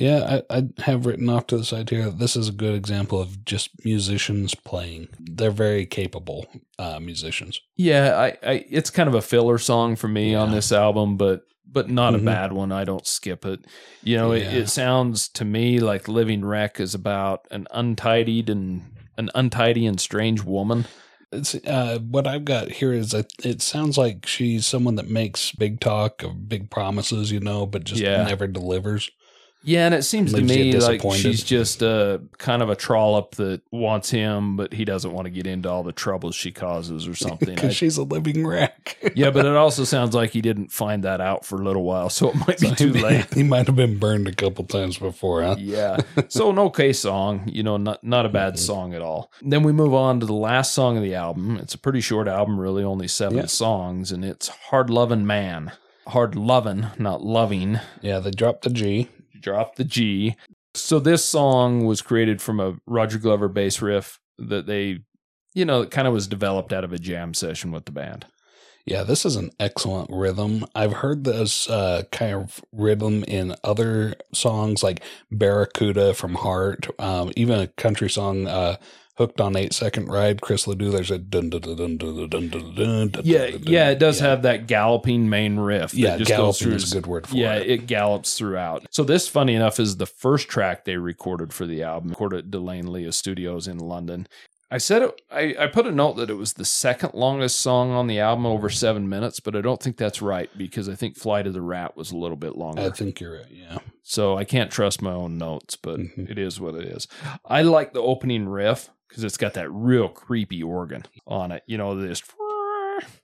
Yeah, I, I have written off to the side here. This is a good example of just musicians playing. They're very capable uh, musicians. Yeah, I, I it's kind of a filler song for me on this album, but but not Mhm. a bad one. I don't skip it. You know, it, Yeah. it sounds to me like Living Wreck is about an untidied and an untidy and strange woman. It's uh, what I've got here is it sounds like she's someone that makes big talk of big promises, you know, but just Yeah. never delivers. Yeah, and it seems to me like she's just a kind of a trollop that wants him, but he doesn't want to get into all the troubles she causes or something. Because she's a living wreck. yeah, but it also sounds like he didn't find that out for a little while, so it might be too late. he might have been burned a couple times before, huh? yeah. So an okay song, you know, not not a bad Mhm. song at all. Then we move on to the last song of the album. It's a pretty short album, really, only seven Yeah. songs, and it's Hard Lovin' Man. Hard lovin', not loving. Yeah, they dropped the G. Drop the G. So this song was created from a Roger Glover bass riff that they, you know, kind of was developed out of a jam session with the band. Yeah, this is an excellent rhythm. I've heard this uh, kind of rhythm in other songs like Barracuda from Heart, um, even a country song, uh, Hooked on Eight Second Ride, Chris LeDoux. There's a dun dun dun dun dun dun dun. dun, yeah, dun, yeah, it does yeah. have that galloping main riff. Yeah, just galloping through, is a good word for yeah, it. Yeah, it gallops throughout. So this, funny enough, is the first track they recorded for the album, recorded at De Lane Lea Studios in London. I said it, I, I put a note that it was the second longest song on the album, over seven minutes, but I don't think that's right because I think Flight of the Rat was a little bit longer. I think you're right, yeah. So I can't trust my own notes, but mm-hmm. it is what it is. I like the opening riff because it's got that real creepy organ on it. You know, this.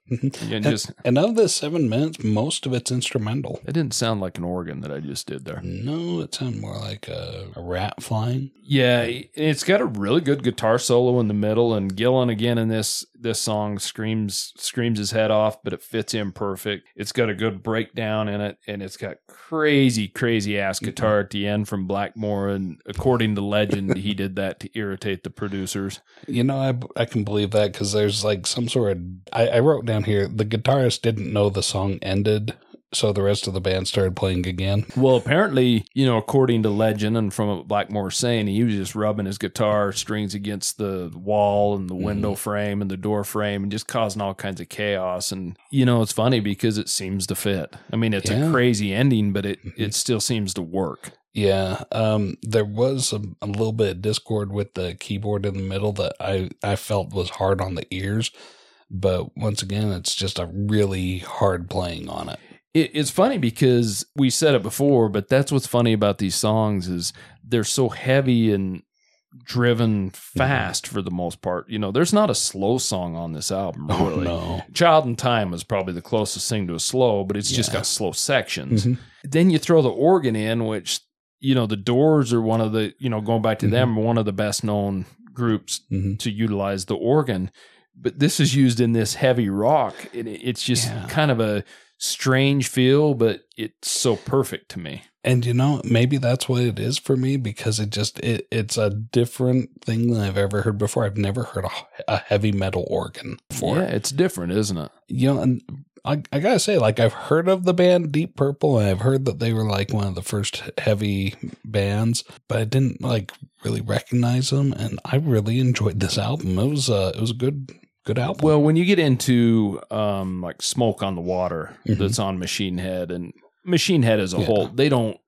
And just And of the seven minutes, most of it's instrumental. It didn't sound like an organ that I just did there. No, it sounded more like a, a rat flying. Yeah, it's got a really good guitar solo in the middle, and Gillan again in this this song screams screams his head off, but it fits in perfect. It's got a good breakdown in it, and it's got crazy, crazy ass mm-hmm. guitar at the end from Blackmore. And according to legend, he did that to irritate the producers. You know, I, I can believe that because there's like some sort of. I, I wrote down here the guitarist didn't know the song ended, so the rest of the band started playing again. Well, apparently, you know, according to legend and from what Blackmore saying, he was just rubbing his guitar strings against the wall and the window frame and the door frame and just causing all kinds of chaos. And, you know, it's funny because it seems to fit. I mean, it's Yeah. a crazy ending, but it, Mhm. it still seems to work. Yeah, um, there was a, a little bit of discord with the keyboard in the middle that I, I felt was hard on the ears. But once again, it's just a really hard playing on it. It, it's funny because we said it before, but that's what's funny about these songs is they're so heavy and driven fast for the most part. You know, there's not a slow song on this album. Oh no! Child in Time is probably the closest thing to a slow, but it's just got slow sections. Mhm. Then you throw the organ in, which, you know, the Doors are one of the, you know, going back to them, one of the best known groups Mhm. to utilize the organ. But this is used in this heavy rock. And it's just Yeah. kind of a strange feel, but it's so perfect to me. And you know, maybe that's what it is for me because it just it it's a different thing than I've ever heard before. I've never heard a, a heavy metal organ before. Yeah, it's different, isn't it? You know, and I, I gotta say, like I've heard of the band Deep Purple, and I've heard that they were like one of the first heavy bands, but I didn't like really recognize them. And I really enjoyed this album. It was uh, it was a good good album. Well, when you get into um, like Smoke on the Water, Mhm. that's on Machine Head, and Machine Head as a Yeah. whole, they don't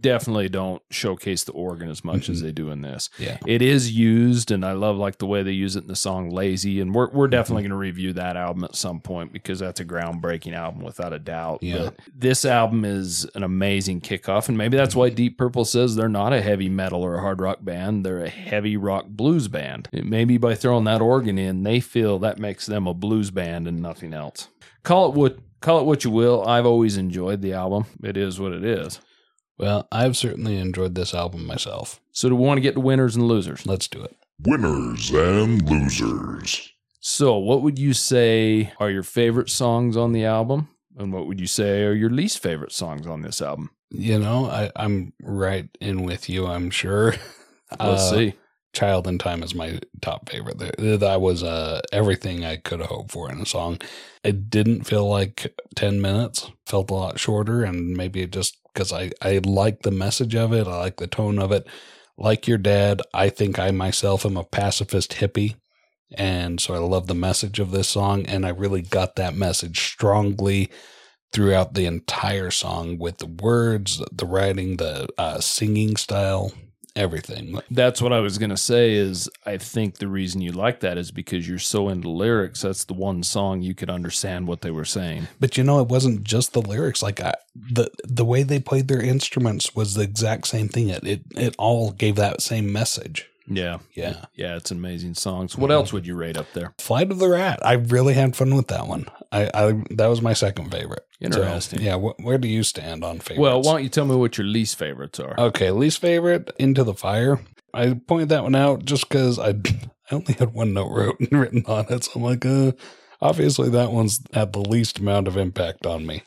definitely don't showcase the organ as much as Mhm. they do in this. yeah, It is used, and I love like the way they use it in the song "Lazy," and we're we're definitely Mm-hmm. going to review that album at some point because that's a groundbreaking album without a doubt. Yeah. But this album is an amazing kickoff, and maybe that's why Deep Purple says they're not a heavy metal or a hard rock band; they're a heavy rock blues band. Maybe by throwing that organ in, they feel that makes them a blues band and nothing else. Call it what call it what you will. I've always enjoyed the album. It is what it is. Well, I've certainly enjoyed this album myself. So, do we want to get to winners and losers? Let's do it. Winners and losers. So, what would you say are your favorite songs on the album? And what would you say are your least favorite songs on this album? You know, I, I'm right in with you. I'm sure. Let's Uh, see. Child in Time is my top favorite. That that was uh, everything I could have hoped for in a song. It didn't feel like 10 minutes, felt a lot shorter, and maybe it just because I, I like the message of it, I like the tone of it. Like your dad, I think I myself am a pacifist hippie. And so I love the message of this song, and I really got that message strongly throughout the entire song with the words, the writing, the uh, singing style, everything. That's what I was going to say is I think the reason you like that is because you're so into lyrics. That's the one song you could understand what they were saying. But you know, it wasn't just the lyrics. Like I, the the way they played their instruments was the exact same thing. It it, it all gave that same message. Yeah. Yeah. Yeah, it's an amazing song. So what else would you rate up there? Flight of the Rat. I really had fun with that one. I, I that was my second favorite. So, Interesting. yeah. Wh- where do you stand on favorites? Well, why don't you tell me what your least favorites are? Okay, least favorite, Into the Fire. I pointed that one out just because I, I only had one note wrote, written on it. So I'm like, uh, obviously that one's had the least amount of impact on me.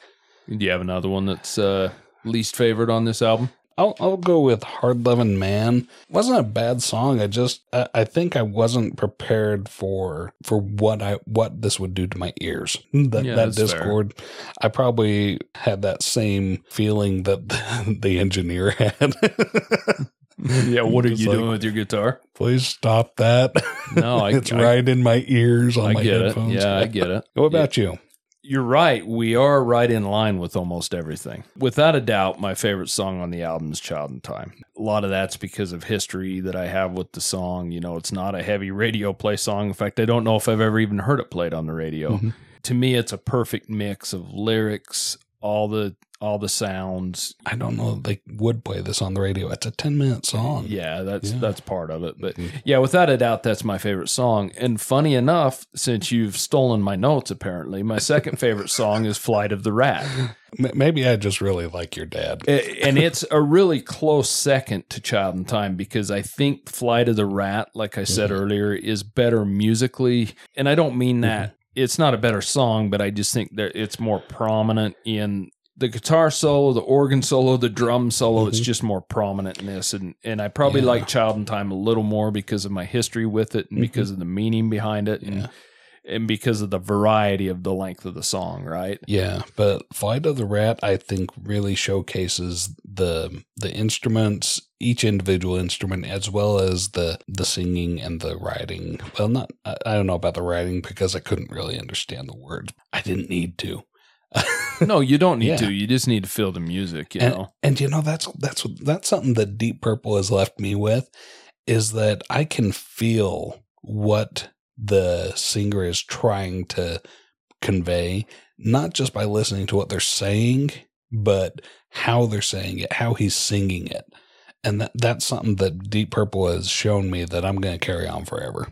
Do you have another one that's uh, least favorite on this album? I'll, I'll go with Hard Lovin' Man. Wasn't a bad song. I just I, I think I wasn't prepared for for what I what this would do to my ears. That Yeah, that that's fair. Discord. I probably had that same feeling that the, the engineer had. yeah, what are Just you like, doing with your guitar? Please stop that. No, I- it's I- right in my ears on I my get it. headphones. Yeah, I get it. What about you? You're right. We are right in line with almost everything. Without a doubt, my favorite song on the album is Child in Time. A lot of that's because of history that I have with the song. You know, it's not a heavy radio play song. In fact, I don't know if I've ever even heard it played on the radio. Mhm. To me, it's a perfect mix of lyrics, all the all the sounds. I don't know they would play this on the radio. It's a 10 minute song. Yeah, that's Yeah. that's part of it. But yeah, without a doubt, that's my favorite song. And funny enough, since you've stolen my notes, apparently, my second favorite song is "Flight of the Rat." Maybe I just really like your dad. And it's a really close second to Child in Time because I think Flight of the Rat, like I said earlier, is better musically. And I don't mean mm-hmm. that it's not a better song, but I just think that it's more prominent in the guitar solo, the organ solo, the drum solo. It's Mhm. just more prominent in this. And, and I probably Yeah. like Child in Time a little more because of my history with it and Mhm. because of the meaning behind it Yeah. and, and because of the variety of the length of the song, right? Yeah, but Flight of the Rat, I think, really showcases the the instruments, each individual instrument, as well as the the singing and the writing. Well, not I, I don't know about the writing because I couldn't really understand the words. I didn't need to. No, you don't need Yeah. to. You just need to feel the music, you and, know? and you know that's that's that's something that Deep Purple has left me with is that I can feel what the singer is trying to convey, not just by listening to what they're saying, but how they're saying it, how he's singing it. And that, that's something that Deep Purple has shown me that I'm going to carry on forever.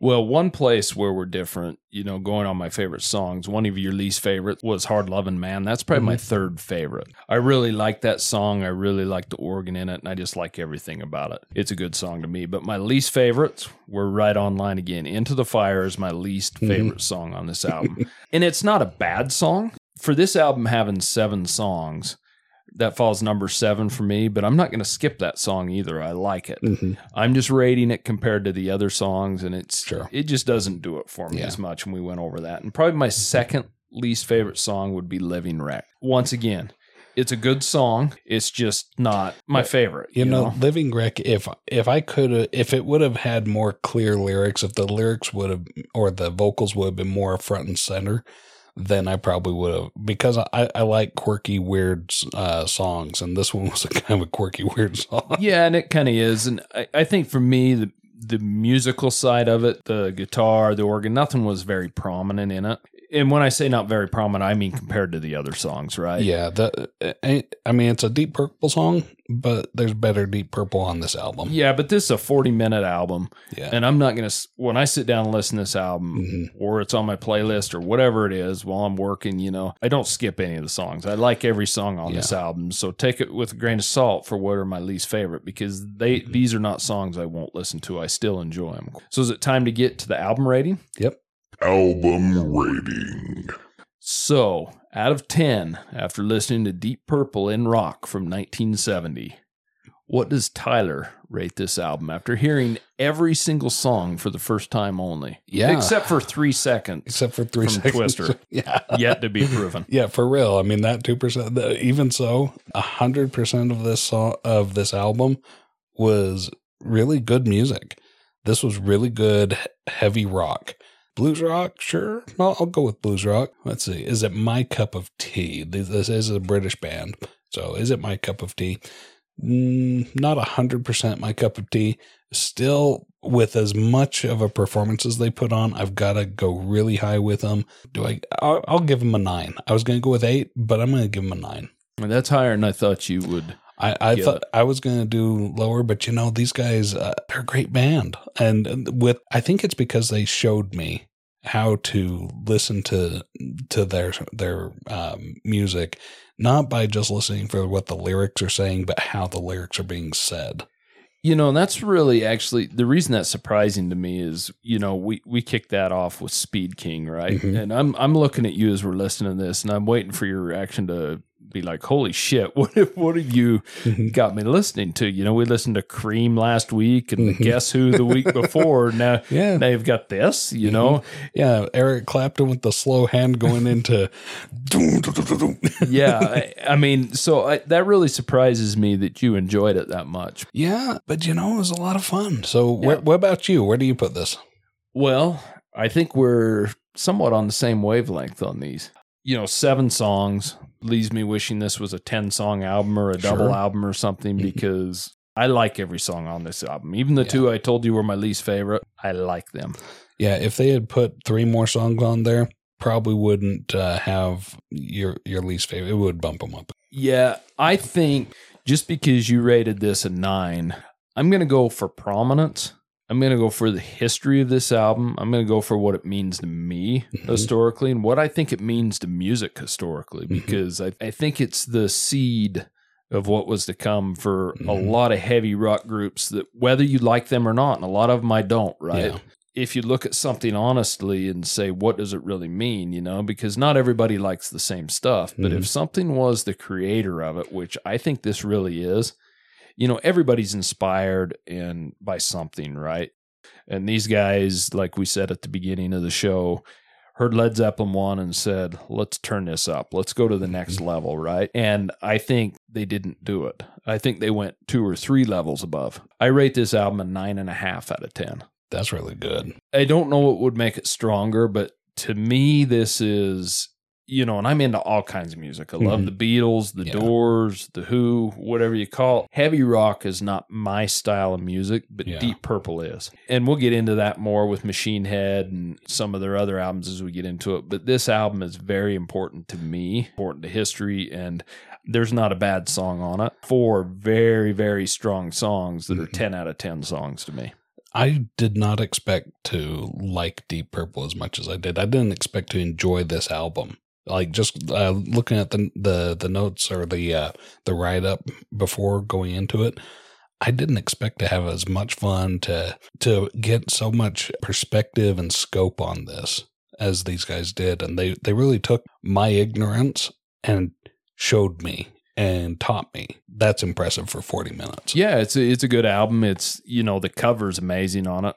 Well, one place where we're different, you know, going on my favorite songs, one of your least favorite was Hard Lovin' Man. That's probably my third favorite. I really like that song. I really like the organ in it, and I just like everything about it. It's a good song to me. But my least favorites were right on line again. Into the Fire is my least Mhm. favorite song on this album. and it's not a bad song. For this album having seven songs, that falls number seven for me, but I'm not going to skip that song either. I like it. Mm-hmm. I'm just rating it compared to the other songs, and it's Sure. it just doesn't do it for me Yeah. as much. And we went over that. And probably my second least favorite song would be "Living Wreck." Once again, it's a good song. It's just not my favorite. You, know, Living Wreck. If if I could, if it would have had more clear lyrics, if the lyrics would have or the vocals would have been more front and center, then I probably would have. Because I, I like quirky, weird uh, songs, and this one was a kind of a quirky, weird song. yeah, and it kind of is. And I, I think for me, the the musical side of it, the guitar, the organ, nothing was very prominent in it. And when I say not very prominent, I mean compared to the other songs, right? Yeah, the I mean it's a Deep Purple song, but there's better Deep Purple on this album. Yeah, but this is a 40 minute album. Yeah, And I'm not going to, when I sit down and listen to this album, Mhm. or it's on my playlist or whatever it is while I'm working, you know, I don't skip any of the songs. I like every song on this album. So take it with a grain of salt for what are my least favorite because they Mm-hmm. these are not songs I won't listen to. I still enjoy them. So is it time to get to the album rating? Yep. Album rating. So out of 10, after listening to Deep Purple in Rock from 1970, What does Tyler rate this album after hearing every single song for the first time only? Yeah. Except for three seconds. Except for three From seconds. Twister. Yeah. Yet to be proven. Yeah, for real. I mean, that two percent. Even so, a hundred percent of this song of this album was really good music. This was really good heavy rock, blues rock. Sure, I'll, I'll go with blues rock. Let's see. Is it my cup of tea? This, this is a British band, so is it my cup of tea? Mm, not a hundred percent my cup of tea. Still, with as much of a performance as they put on, I've got to go really high with them. Do I? I'll, I'll give them a nine. I was going to go with eight, but I'm going to give them a nine. That's higher than I thought you would. I, I Give thought. I was going to do lower, but you know, these guys, uh, they're a great band. And with, I think it's because they showed me how to listen to, to their, their, um, music, not by just listening for what the lyrics are saying, but how the lyrics are being said. You know, and that's really actually the reason that's surprising to me is, you know, we we kicked that off with Speed King, right? Mhm. And I'm I'm looking at you as we're listening to this, and I'm waiting for your reaction to be like, "Holy shit! What have, what have you got me listening to?" You know, we listened to Cream last week, and Mhm. Guess Who the week before. Now Yeah. now you've got this. You know, Yeah. Eric Clapton with the slow hand going into, yeah. I, I mean, so I, that really surprises me that you enjoyed it that much. yeah. But you know, it was a lot of fun. So Yeah. what about you? Where do you put this? Well, I think we're somewhat on the same wavelength on these. You know, seven songs leaves me wishing this was a 10 song album or a double Sure. album or something because I like every song on this album. Even the Yeah. two I told you were my least favorite, I like them. Yeah, if they had put three more songs on there, probably wouldn't uh, have your your least favorite. It would bump them up. Yeah, I think just because you rated this a nine, I'm going to go for prominence. I'm going to go for the history of this album. I'm going to go for what it means to me Mhm. historically and what I think it means to music historically, Mhm. because I, I think it's the seed of what was to come for a Mhm. lot of heavy rock groups that whether you like them or not, and a lot of them I don't, right? Yeah. If you look at something honestly and say, what does it really mean? You know, because not everybody likes the same stuff. But if something was the creator of it, which I think this really is, you know, everybody's inspired and by something, right? And these guys, like we said at the beginning of the show, heard Led Zeppelin one and said, let's turn this up. Let's go to the next mm-hmm. level, right? And I think they didn't do it. I think they went two or three levels above. I rate this album a nine and a half out of 10. That's really good. I don't know what would make it stronger, but to me, this is, you know, and I'm into all kinds of music. I love Mhm. the Beatles, the Yeah. Doors, the Who, whatever you call it. Heavy rock is not my style of music, but Yeah. Deep Purple is. And we'll get into that more with Machine Head and some of their other albums as we get into it. But this album is very important to me, important to history, and there's not a bad song on it. Four very, very strong songs that are Mhm. 10 out of 10 songs to me. I did not expect to like Deep Purple as much as I did. I didn't expect to enjoy this album. Like just uh, looking at the the the notes or the uh, the write up before going into it, I didn't expect to have as much fun to to get so much perspective and scope on this as these guys did, and they they really took my ignorance and showed me and taught me. That's impressive for forty minutes. Yeah, it's a, it's a good album. It's you know the cover's amazing on it.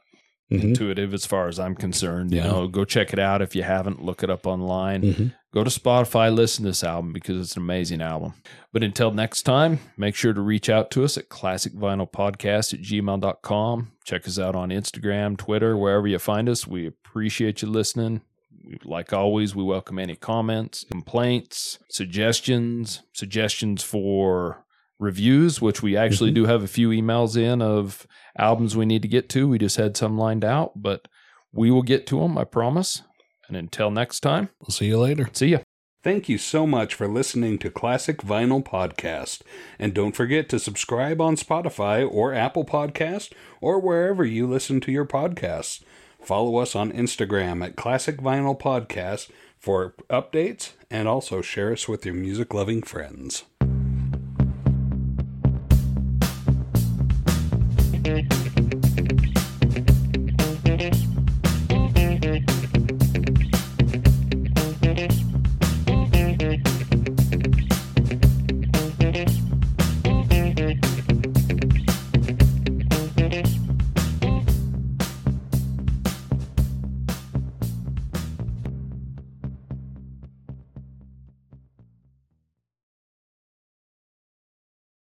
Mhm. Intuitive as far as I'm concerned. You Yeah. know, go check it out if you haven't. Look it up online. Mhm. Go to Spotify, listen to this album because it's an amazing album. But until next time, make sure to reach out to us at classicvinylpodcast at gmail.com. Check us out on Instagram, Twitter, wherever you find us. We appreciate you listening. Like always, we welcome any comments, complaints, suggestions, suggestions for reviews, which we actually Mhm. do have a few emails in of albums we need to get to. We just had some lined out, but we will get to them, I promise. And until next time, We'll see you later. see ya. Thank you so much for listening to Classic Vinyl Podcast. And don't forget to subscribe on Spotify or Apple Podcast or wherever you listen to your podcasts. Follow us on Instagram at Classic Vinyl Podcast for updates and also share us with your music loving friends. Thank you.